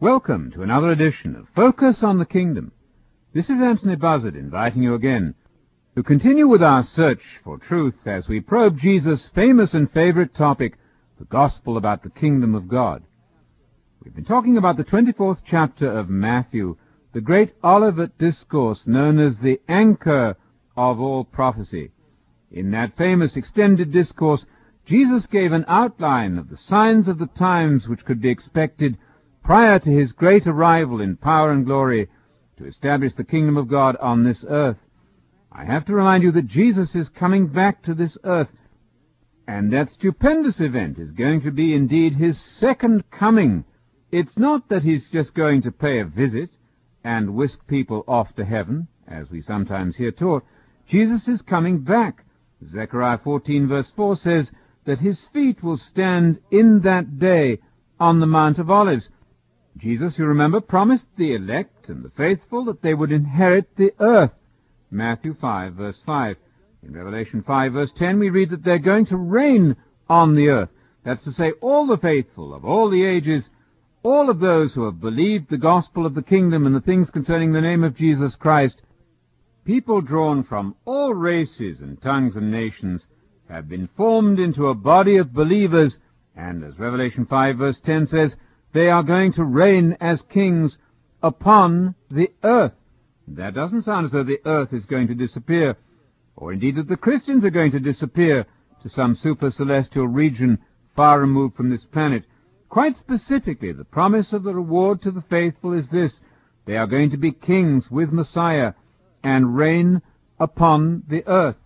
Welcome to another edition of Focus on the Kingdom. This is Anthony Buzzard inviting you again to continue with our search for truth as we probe Jesus' famous and favorite topic, the gospel about the kingdom of God. We've been talking about the 24th chapter of Matthew, the great Olivet Discourse known as the anchor of all prophecy. In that famous extended discourse, Jesus gave an outline of the signs of the times which could be expected prior to his great arrival in power and glory to establish the kingdom of God on this earth. I have to remind you that Jesus is coming back to this earth, and that stupendous event is going to be indeed his second coming. It's not that he's just going to pay a visit and whisk people off to heaven, as we sometimes hear taught. Jesus is coming back. Zechariah 14 verse 4 says that his feet will stand in that day on the Mount of Olives. Jesus, you remember, promised the elect and the faithful that they would inherit the earth. Matthew 5, verse 5. In Revelation 5, verse 10, we read that they're going to reign on the earth. That's to say, all the faithful of all the ages, all of those who have believed the gospel of the kingdom and the things concerning the name of Jesus Christ, people drawn from all races and tongues and nations, have been formed into a body of believers, and as Revelation 5, verse 10 says, they are going to reign as kings upon the earth. That doesn't sound as though the earth is going to disappear, or indeed that the Christians are going to disappear to some super celestial region far removed from this planet. Quite specifically, the promise of the reward to the faithful is this. They are going to be kings with Messiah and reign upon the earth.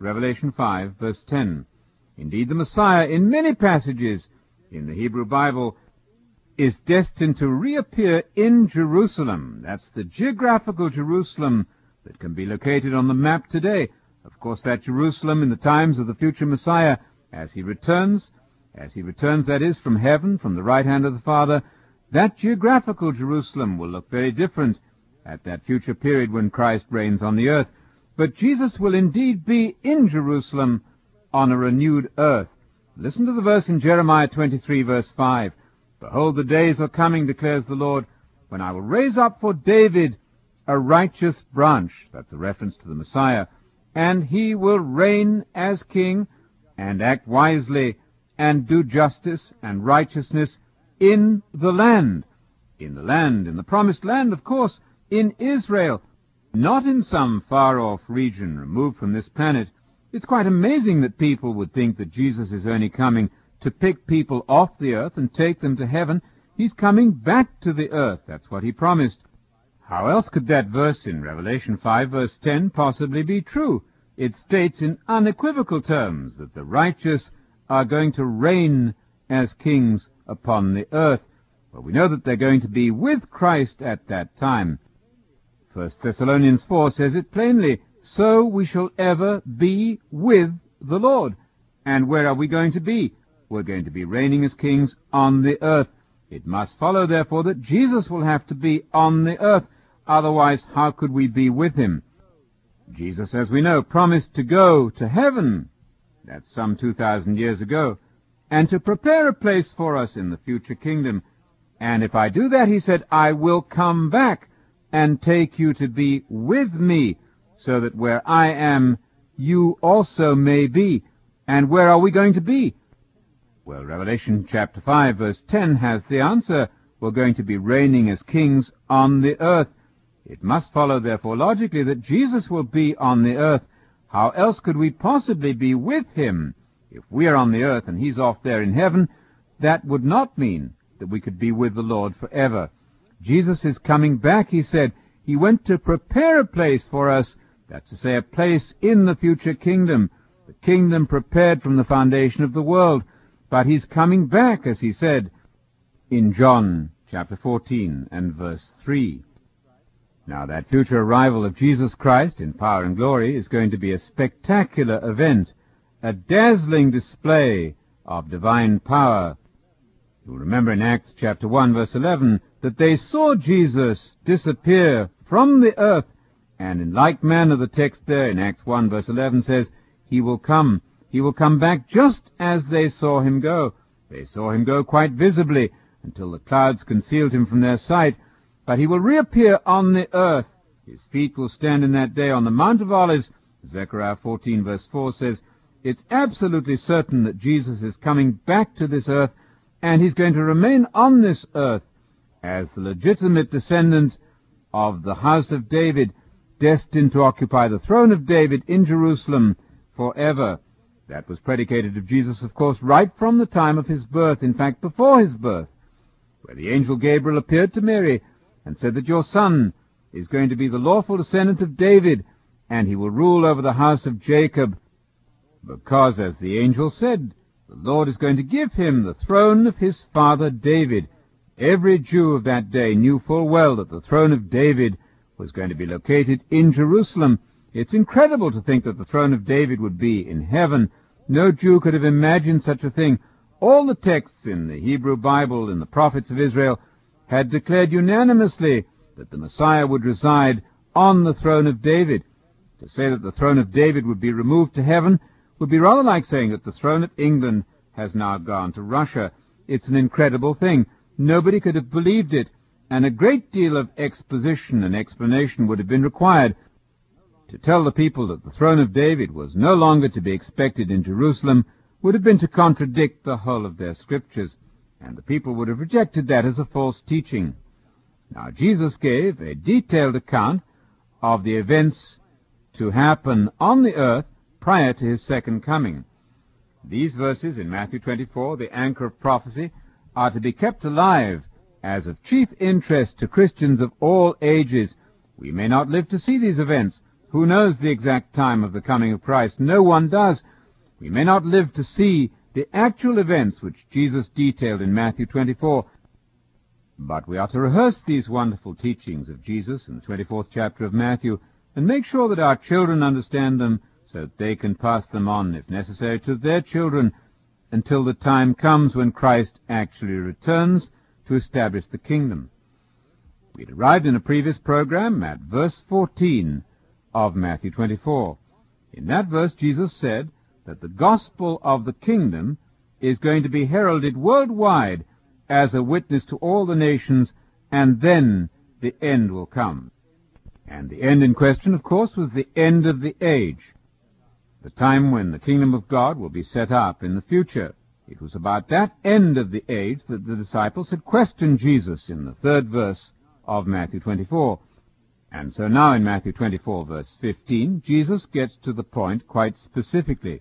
Revelation 5, verse 10. Indeed, the Messiah, in many passages in the Hebrew Bible, is destined to reappear in Jerusalem. That's the geographical Jerusalem that can be located on the map today. Of course, that Jerusalem in the times of the future Messiah, as he returns, as he returns, that is, from heaven, from the right hand of the Father, that geographical Jerusalem will look very different at that future period when Christ reigns on the earth. But Jesus will indeed be in Jerusalem on a renewed earth. Listen to the verse in Jeremiah 23, verse 5. Behold, the days are coming, declares the Lord, when I will raise up for David a righteous branch. That's a reference to the Messiah. And he will reign as king and act wisely and do justice and righteousness in the land. In the land, in the promised land, of course, in Israel, not in some far-off region removed from this planet. It's quite amazing that people would think that Jesus is only coming to pick people off the earth and take them to heaven. He's coming back to the earth. That's what he promised. How else could that verse in Revelation 5 verse 10 possibly be true? It states in unequivocal terms that the righteous are going to reign as kings upon the earth. Well, we know that they're going to be with Christ at that time. 1 Thessalonians 4 says it plainly, So we shall ever be with the Lord. And where are we going to be? We're going to be reigning as kings on the earth. It must follow, therefore, that Jesus will have to be on the earth. Otherwise, how could we be with him? Jesus, as we know, promised to go to heaven. That's some 2,000 years ago. And to prepare a place for us in the future kingdom. And if I do that, he said, I will come back and take you to be with me, so that where I am, you also may be. And where are we going to be? Well, Revelation chapter 5 verse 10 has the answer. We're going to be reigning as kings on the earth. It must follow, therefore, logically that Jesus will be on the earth. How else could we possibly be with him? If we are on the earth and he's off there in heaven, that would not mean that we could be with the Lord forever. Jesus is coming back, he said. He went to prepare a place for us, that's to say, a place in the future kingdom, the kingdom prepared from the foundation of the world. But he's coming back, as he said in John chapter 14 and verse 3. Now that future arrival of Jesus Christ in power and glory is going to be a spectacular event, a dazzling display of divine power. You'll remember in Acts chapter 1 verse 11 that they saw Jesus disappear from the earth, and in like manner the text there in Acts 1 verse 11 says, He will come he will come back just as they saw him go. They saw him go quite visibly, until the clouds concealed him from their sight, but he will reappear on the earth. His feet will stand in that day on the Mount of Olives. Zechariah 14 verse 4 says, it's absolutely certain that Jesus is coming back to this earth, and he's going to remain on this earth as the legitimate descendant of the house of David, destined to occupy the throne of David in Jerusalem forever. That was predicated of Jesus, of course, right from the time of his birth, in fact, before his birth, where the angel Gabriel appeared to Mary and said that your son is going to be the lawful descendant of David, and he will rule over the house of Jacob, because, as the angel said, the Lord is going to give him the throne of his father David. Every Jew of that day knew full well that the throne of David was going to be located in Jerusalem. It's incredible to think that the throne of David would be in heaven. No Jew could have imagined such a thing. All the texts in the Hebrew Bible and the prophets of Israel had declared unanimously that the Messiah would reside on the throne of David. To say that the throne of David would be removed to heaven would be rather like saying that the throne of England has now gone to Russia. It's an incredible thing. Nobody could have believed it, and a great deal of exposition and explanation would have been required to tell the people that the throne of David was no longer to be expected in Jerusalem would have been to contradict the whole of their scriptures, and the people would have rejected that as a false teaching. Now, Jesus gave a detailed account of the events to happen on the earth prior to his second coming. These verses in Matthew 24, the anchor of prophecy, are to be kept alive as of chief interest to Christians of all ages. We may not live to see these events. Who knows the exact time of the coming of Christ? No one does. We may not live to see the actual events which Jesus detailed in Matthew 24, but we are to rehearse these wonderful teachings of Jesus in the 24th chapter of Matthew and make sure that our children understand them so that they can pass them on, if necessary, to their children until the time comes when Christ actually returns to establish the kingdom. We had arrived in a previous program at verse 14 of Matthew 24. In that verse, Jesus said that the gospel of the kingdom is going to be heralded worldwide as a witness to all the nations, and then the end will come. And the end in question, of course, was the end of the age the time when the kingdom of God will be set up in the future. It was about that end of the age that the disciples had questioned Jesus in the third verse of Matthew 24. And so now in Matthew 24 verse 15, Jesus gets to the point quite specifically.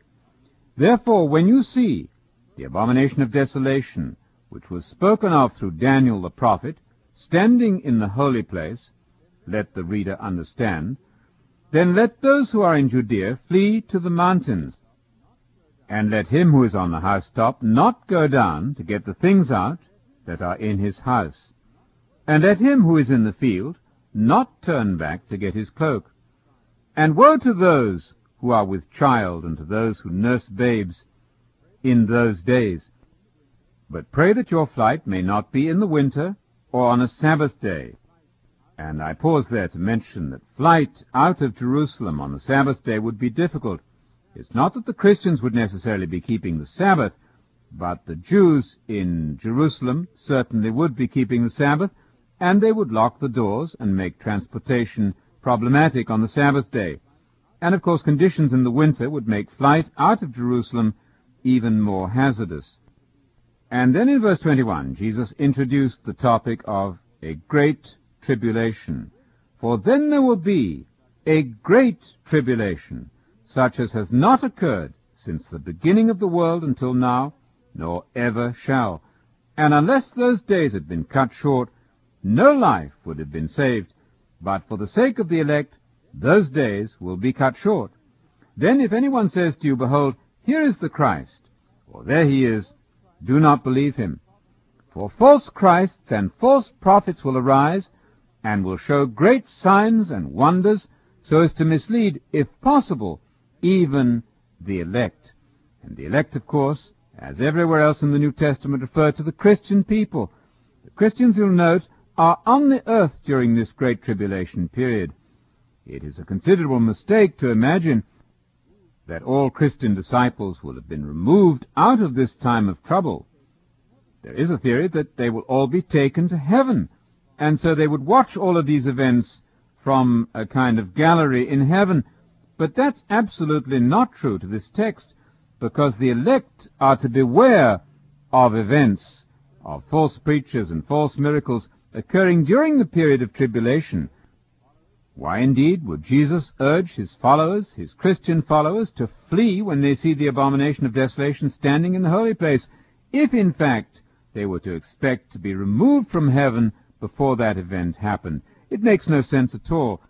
Therefore, when you see the abomination of desolation, which was spoken of through Daniel the prophet, standing in the holy place, let the reader understand, then let those who are in Judea flee to the mountains. And let him who is on the housetop not go down to get the things out that are in his house. And let him who is in the field not turn back to get his cloak. And woe to those who are with child and to those who nurse babes in those days. But pray that your flight may not be in the winter or on a Sabbath day, and I pause there to mention that flight out of Jerusalem on the Sabbath day would be difficult. It's not that the Christians would necessarily be keeping the Sabbath, but the Jews in Jerusalem certainly would be keeping the Sabbath, and they would lock the doors and make transportation problematic on the Sabbath day. And of course conditions in the winter would make flight out of Jerusalem even more hazardous. And then in verse 21, Jesus introduced the topic of a great tribulation. For then there will be a great tribulation, such as has not occurred since the beginning of the world until now, nor ever shall. And unless those days had been cut short, no life would have been saved. But for the sake of the elect, those days will be cut short. Then if anyone says to you, Behold, here is the Christ, or there he is, do not believe him. For false Christs and false prophets will arise, and will show great signs and wonders so as to mislead, if possible, even the elect. And the elect, of course, as everywhere else in the New Testament, refer to the Christian people. The Christians, you'll note, are on the earth during this great tribulation period. It is a considerable mistake to imagine that all Christian disciples will have been removed out of this time of trouble. There is a theory that they will all be taken to heaven, and so they would watch all of these events from a kind of gallery in heaven. But that's absolutely not true to this text, because the elect are to beware of events, of false preachers and false miracles occurring during the period of tribulation. Why indeed would Jesus urge his followers, his Christian followers, to flee when they see the abomination of desolation standing in the holy place, if in fact they were to expect to be removed from heaven before that event happened? It makes no sense at all.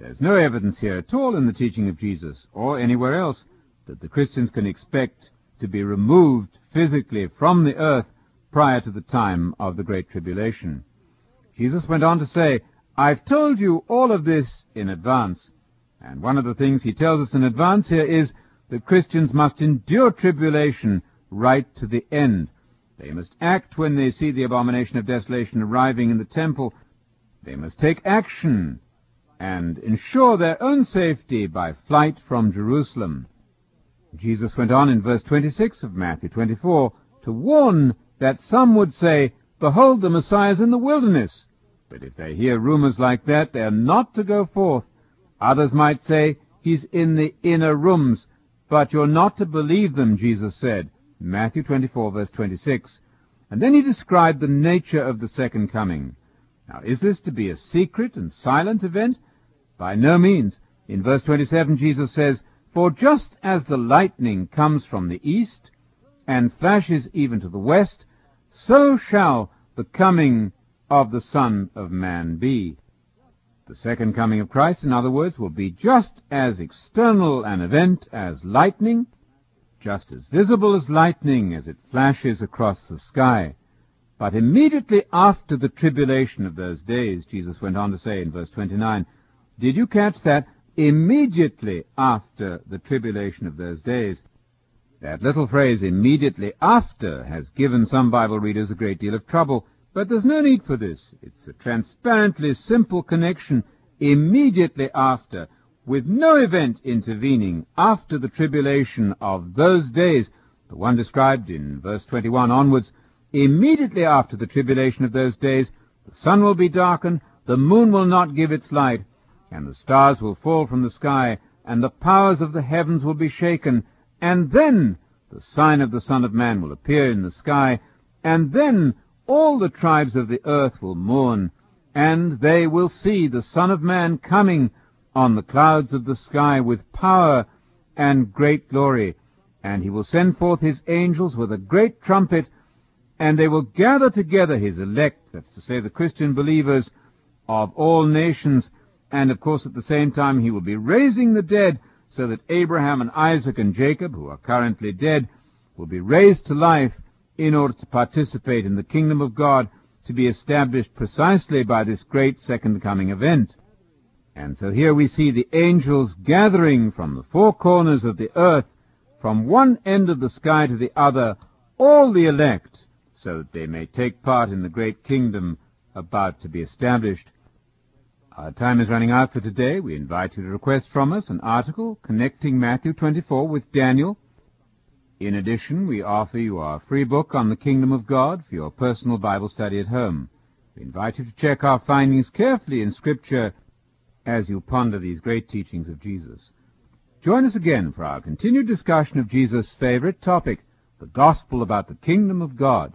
There's no evidence here at all in the teaching of Jesus, or anywhere else, that the Christians can expect to be removed physically from the earth prior to the time of the Great Tribulation. Jesus went on to say, I've told you all of this in advance. And one of the things he tells us in advance here is that Christians must endure tribulation right to the end. They must act when they see the abomination of desolation arriving in the temple they must take action and ensure their own safety by flight from Jerusalem. Jesus went on in verse 26 of Matthew 24 to warn that some would say, Behold, the Messiah is in the wilderness. But if they hear rumors like that, they are not to go forth. Others might say, He's in the inner rooms. But you're not to believe them, Jesus said. Matthew 24, verse 26. And then he described the nature of the second coming. Now, is this to be a secret and silent event? By no means. In verse 27, Jesus says, For just as the lightning comes from the east, and flashes even to the west, so shall the coming of the Son of Man be. The second coming of Christ, in other words, will be just as external an event as lightning, just as visible as lightning as it flashes across the sky. But immediately after the tribulation of those days, Jesus went on to say in verse 29, did you catch that? Immediately after the tribulation of those days. That little phrase, immediately after, has given some Bible readers a great deal of trouble, but there's no need for this. It's a transparently simple connection immediately after, with no event intervening after the tribulation of those days, the one described in verse 21 onwards, Immediately after the tribulation of those days, the sun will be darkened, the moon will not give its light, and the stars will fall from the sky, and the powers of the heavens will be shaken, and then the sign of the Son of Man will appear in the sky, and then all the tribes of the earth will mourn, and they will see the Son of Man coming on the clouds of the sky with power and great glory, and he will send forth his angels with a great trumpet, and they will gather together his elect, that's to say the Christian believers of all nations, and of course at the same time he will be raising the dead so that Abraham and Isaac and Jacob, who are currently dead, will be raised to life in order to participate in the kingdom of God to be established precisely by this great second coming event. And so here we see the angels gathering from the four corners of the earth, from one end of the sky to the other, all the elect, so that they may take part in the great kingdom about to be established. Our time is running out for today. We invite you to request from us an article connecting Matthew 24 with Daniel. In addition, we offer you our free book on the kingdom of God for your personal Bible study at home. We invite you to check our findings carefully in Scripture as you ponder these great teachings of Jesus. Join us again for our continued discussion of Jesus' favorite topic, the gospel about the kingdom of God.